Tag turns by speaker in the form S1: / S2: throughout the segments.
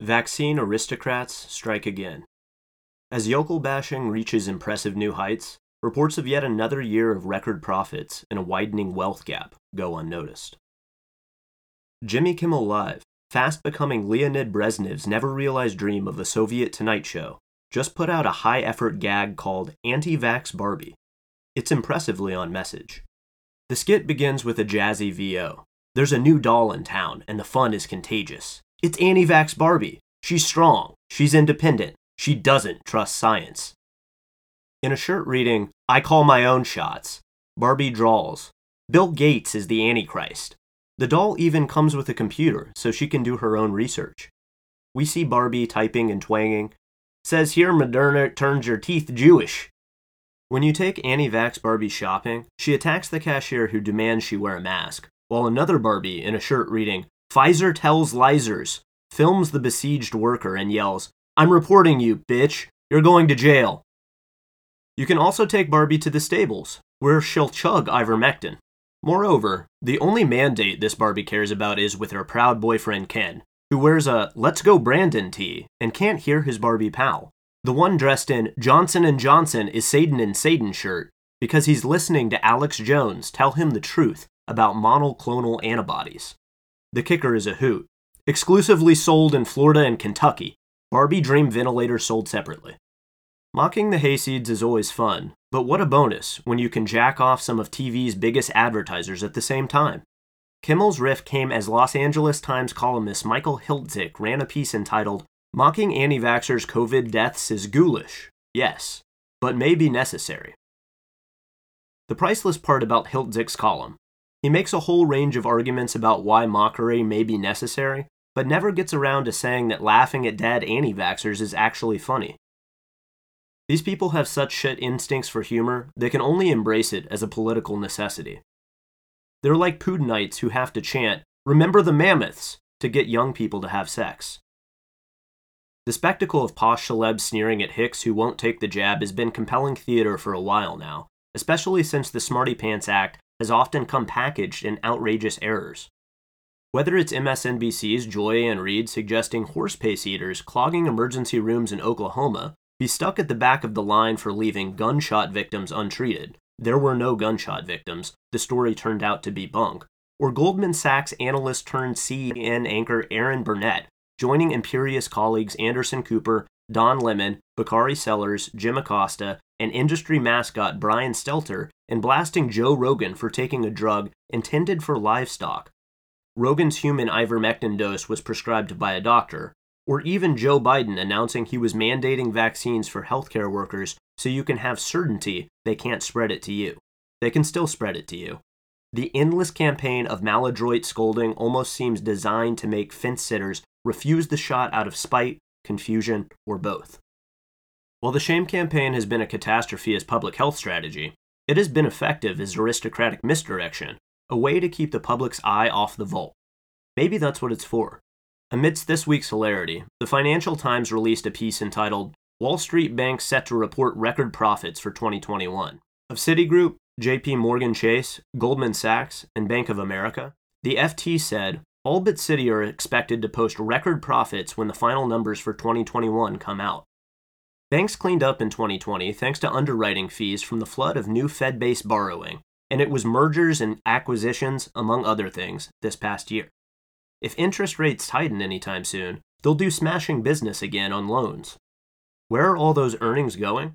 S1: Vaccine aristocrats strike again. As yokel bashing reaches impressive new heights, reports of yet another year of record profits and a widening wealth gap go unnoticed. Jimmy Kimmel Live, fast becoming Leonid Brezhnev's never realized dream of the Soviet Tonight Show, just put out a high effort gag called Anti Vax Barbie. It's impressively on message. The skit begins with a jazzy VO. There's a new doll in town, and the fun is contagious. It's anti vax Barbie. She's strong, she's independent, she doesn't trust science. In a shirt reading, I call my own shots, Barbie drawls, Bill Gates is the Antichrist. The doll even comes with a computer, so she can do her own research. We see Barbie typing and twanging. Says here Moderna turns your teeth Jewish. When you take anti vax Barbie shopping, she attacks the cashier who demands she wear a mask, while another Barbie in a shirt reading, Pfizer tells Lizers, films the besieged worker and yells, I'm reporting you, bitch. You're going to jail. You can also take Barbie to the stables, where she'll chug ivermectin. Moreover, the only mandate this Barbie cares about is with her proud boyfriend Ken, who wears a Let's Go Brandon tee and can't hear his Barbie pal, the one dressed in Johnson & Johnson is Satan and Satan shirt, because he's listening to Alex Jones tell him the truth about monoclonal antibodies. The kicker is a hoot. Exclusively sold in Florida and Kentucky, Barbie Dream Ventilator sold separately. Mocking the hayseeds is always fun, but what a bonus when you can jack off some of TV's biggest advertisers at the same time. Kimmel's riff came as Los Angeles Times columnist Michael Hiltzik ran a piece entitled Mocking Anti Vaxxers' COVID deaths is ghoulish, yes, but may be necessary. The priceless part about Hiltzik's column he makes a whole range of arguments about why mockery may be necessary, but never gets around to saying that laughing at dead anti vaxxers is actually funny. These people have such shit instincts for humor, they can only embrace it as a political necessity. They're like Putinites who have to chant, Remember the mammoths, to get young people to have sex. The spectacle of posh celebs sneering at hicks who won't take the jab has been compelling theater for a while now, especially since the Smarty Pants Act has often come packaged in outrageous errors. Whether it's MSNBC's Joy Ann Reid suggesting horse pace eaters clogging emergency rooms in Oklahoma be stuck at the back of the line for leaving gunshot victims untreated, there were no gunshot victims, the story turned out to be bunk, or Goldman Sachs analyst turned CNN anchor Erin Burnett joining imperious colleagues Anderson Cooper, Don Lemon, Bakari Sellers, Jim Acosta, and industry mascot Brian Stelter and blasting Joe Rogan for taking a drug intended for livestock. Rogan's human ivermectin dose was prescribed by a doctor, or even Joe Biden announcing he was mandating vaccines for healthcare workers so you can have certainty they can't spread it to you. They can still spread it to you. The endless campaign of maladroit scolding almost seems designed to make fence sitters refuse the shot out of spite, confusion, or both. While the shame campaign has been a catastrophe as public health strategy, it has been effective as aristocratic misdirection, a way to keep the public's eye off the vault. Maybe that's what it's for. Amidst this week's hilarity, the Financial Times released a piece entitled Wall Street Banks Set to Report Record Profits for 2021. Of Citigroup, JP Morgan Chase, Goldman Sachs, and Bank of America, the FT said all but Citi are expected to post record profits when the final numbers for 2021 come out. Banks cleaned up in 2020 thanks to underwriting fees from the flood of new Fed based borrowing, and it was mergers and acquisitions, among other things, this past year. If interest rates tighten anytime soon, they'll do smashing business again on loans. Where are all those earnings going?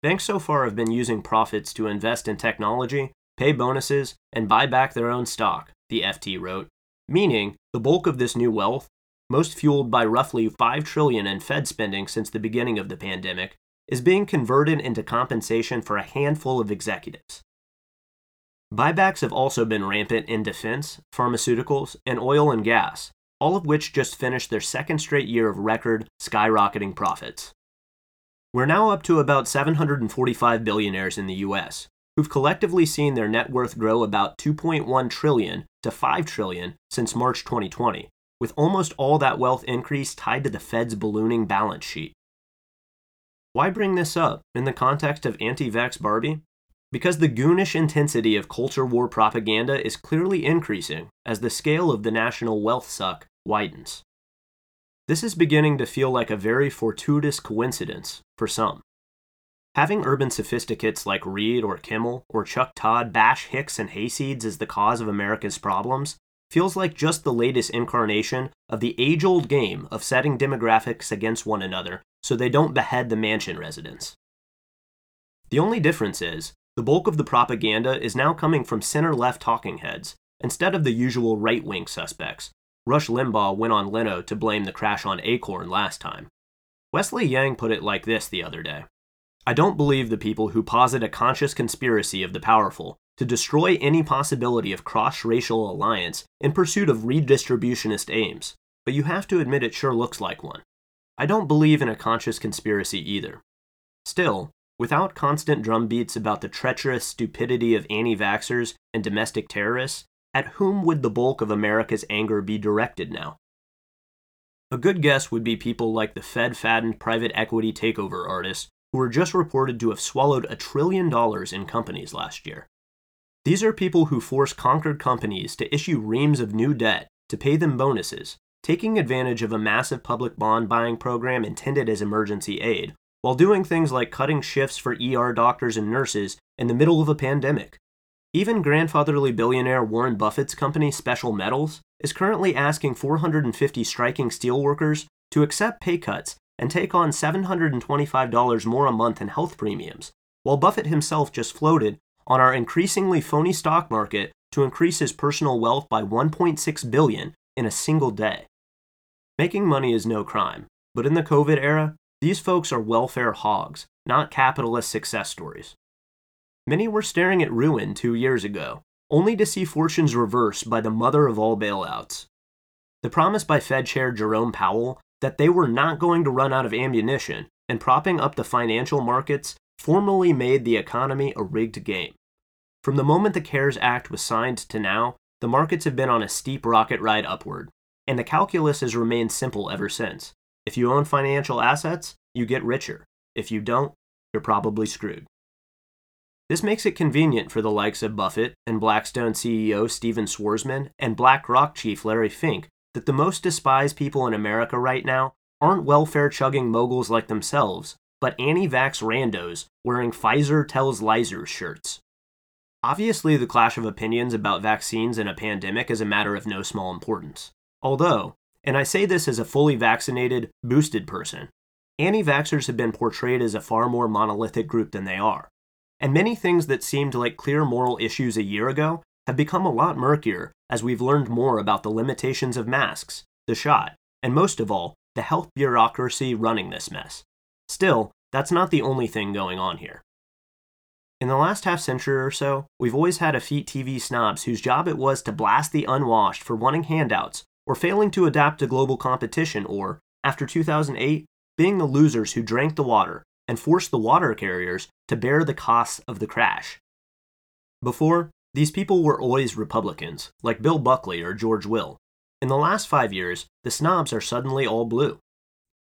S1: Banks so far have been using profits to invest in technology, pay bonuses, and buy back their own stock, the FT wrote, meaning the bulk of this new wealth, most fueled by roughly 5 trillion in Fed spending since the beginning of the pandemic, is being converted into compensation for a handful of executives. Buybacks have also been rampant in defense, pharmaceuticals, and oil and gas, all of which just finished their second straight year of record skyrocketing profits. We're now up to about 745 billionaires in the US, who've collectively seen their net worth grow about 2.1 trillion to 5 trillion since March 2020, with almost all that wealth increase tied to the Fed's ballooning balance sheet. Why bring this up in the context of anti-vax Barbie? Because the goonish intensity of culture war propaganda is clearly increasing as the scale of the national wealth suck widens. this is beginning to feel like a very fortuitous coincidence for some. Having urban sophisticates like Reid or Kimmel or Chuck Todd bash Hicks and hayseeds as the cause of America's problems feels like just the latest incarnation of the age old game of setting demographics against one another so they don't behead the mansion residents. The only difference is, the bulk of the propaganda is now coming from center left talking heads, instead of the usual right wing suspects. Rush Limbaugh went on Leno to blame the crash on Acorn last time. Wesley Yang put it like this the other day I don't believe the people who posit a conscious conspiracy of the powerful to destroy any possibility of cross racial alliance in pursuit of redistributionist aims, but you have to admit it sure looks like one. I don't believe in a conscious conspiracy either. Still, without constant drumbeats about the treacherous stupidity of anti vaxxers and domestic terrorists, at whom would the bulk of America's anger be directed now? A good guess would be people like the Fed fattened private equity takeover artists who were just reported to have swallowed a trillion dollars in companies last year. These are people who force conquered companies to issue reams of new debt to pay them bonuses, taking advantage of a massive public bond buying program intended as emergency aid, while doing things like cutting shifts for ER doctors and nurses in the middle of a pandemic. Even grandfatherly billionaire Warren Buffett's company Special Metals is currently asking 450 striking steelworkers to accept pay cuts and take on $725 more a month in health premiums, while Buffett himself just floated on our increasingly phony stock market to increase his personal wealth by 1.6 billion in a single day. Making money is no crime, but in the COVID era, these folks are welfare hogs, not capitalist success stories. Many were staring at ruin two years ago, only to see fortunes reversed by the mother of all bailouts. The promise by Fed Chair Jerome Powell that they were not going to run out of ammunition and propping up the financial markets formally made the economy a rigged game. From the moment the CARES Act was signed to now, the markets have been on a steep rocket ride upward, and the calculus has remained simple ever since. If you own financial assets, you get richer. If you don't, you're probably screwed. This makes it convenient for the likes of Buffett and Blackstone CEO Stephen Schwarzman and BlackRock chief Larry Fink that the most despised people in America right now aren't welfare chugging moguls like themselves, but anti vax randos wearing Pfizer tells Lizer shirts. Obviously, the clash of opinions about vaccines in a pandemic is a matter of no small importance. Although, and I say this as a fully vaccinated, boosted person, anti vaxxers have been portrayed as a far more monolithic group than they are. And many things that seemed like clear moral issues a year ago have become a lot murkier as we've learned more about the limitations of masks, the shot, and most of all, the health bureaucracy running this mess. Still, that's not the only thing going on here. In the last half century or so, we've always had effete TV snobs whose job it was to blast the unwashed for wanting handouts or failing to adapt to global competition or, after 2008, being the losers who drank the water and forced the water carriers to bear the costs of the crash. Before, these people were always Republicans, like Bill Buckley or George Will. In the last five years, the snobs are suddenly all blue.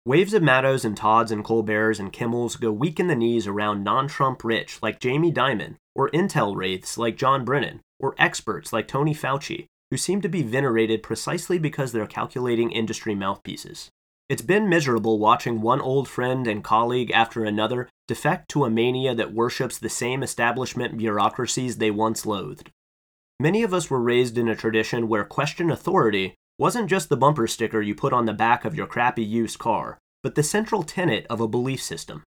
S1: Waves of Maddows and Todds and Colberts and Kimmels go weak in the knees around non Trump rich like Jamie Dimon, or Intel wraiths like John Brennan, or experts like Tony Fauci, who seem to be venerated precisely because they're calculating industry mouthpieces. It's been miserable watching one old friend and colleague after another defect to a mania that worships the same establishment bureaucracies they once loathed. Many of us were raised in a tradition where question authority wasn't just the bumper sticker you put on the back of your crappy used car, but the central tenet of a belief system.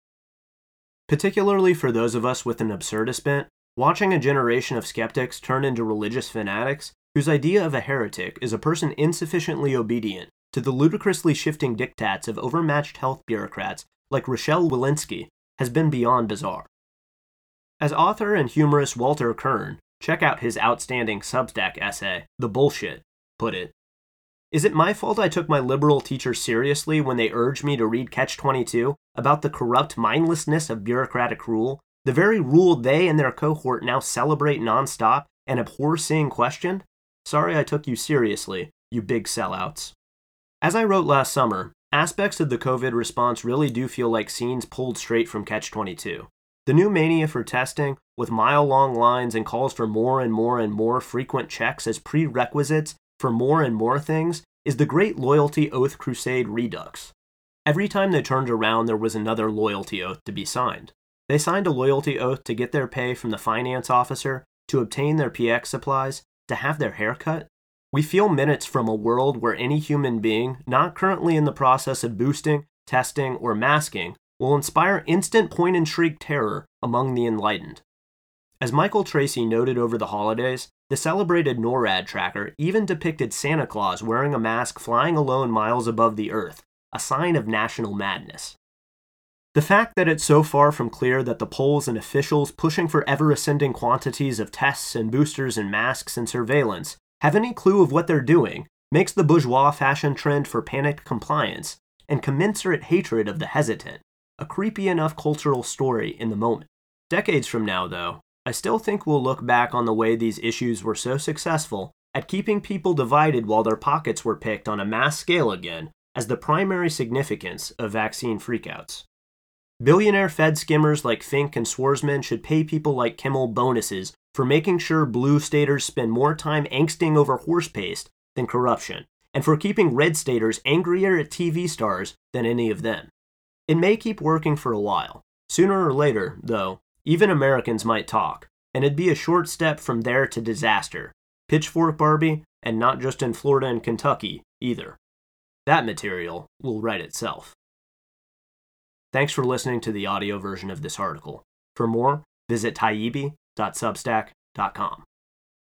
S1: Particularly for those of us with an absurdist bent, watching a generation of skeptics turn into religious fanatics whose idea of a heretic is a person insufficiently obedient to the ludicrously shifting diktats of overmatched health bureaucrats like Rochelle Walensky has been beyond bizarre. As author and humorist Walter Kirn, check out his outstanding Substack essay, The Bullshit, put it, is it my fault I took my liberal teachers seriously when they urged me to read Catch 22 about the corrupt mindlessness of bureaucratic rule, the very rule they and their cohort now celebrate nonstop and abhor seeing questioned? Sorry I took you seriously, you big sellouts. As I wrote last summer, aspects of the COVID response really do feel like scenes pulled straight from Catch 22. The new mania for testing, with mile long lines and calls for more and more and more frequent checks as prerequisites for more and more things is the Great Loyalty Oath Crusade Redux. Every time they turned around, there was another loyalty oath to be signed. They signed a loyalty oath to get their pay from the finance officer, to obtain their PX supplies, to have their hair cut. We feel minutes from a world where any human being, not currently in the process of boosting, testing, or masking, will inspire instant point and shriek terror among the enlightened. As Michael Tracey noted over the holidays, the celebrated NORAD tracker even depicted Santa Claus wearing a mask flying alone miles above the Earth, a sign of national madness. The fact that it's so far from clear that the pols and officials pushing for ever ascending quantities of tests and boosters and masks and surveillance have any clue of what they're doing makes the bourgeois fashion trend for panicked compliance and commensurate hatred of the hesitant a creepy enough cultural story in the moment. Decades from now, though, I still think we'll look back on the way these issues were so successful at keeping people divided while their pockets were picked on a mass scale again as the primary significance of vaccine freakouts. Billionaire Fed skimmers like Fink and Schwarzman should pay people like Kimmel bonuses for making sure blue staters spend more time angsting over horse paste than corruption, and for keeping red staters angrier at TV stars than any of them. It may keep working for a while. Sooner or later, though, even Americans might talk, and it'd be a short step from there to disaster. Pitchfork Barbie, and not just in Florida and Kentucky, either. That material will write itself. Thanks for listening to the audio version of this article. For more, visit taibbi.substack.com.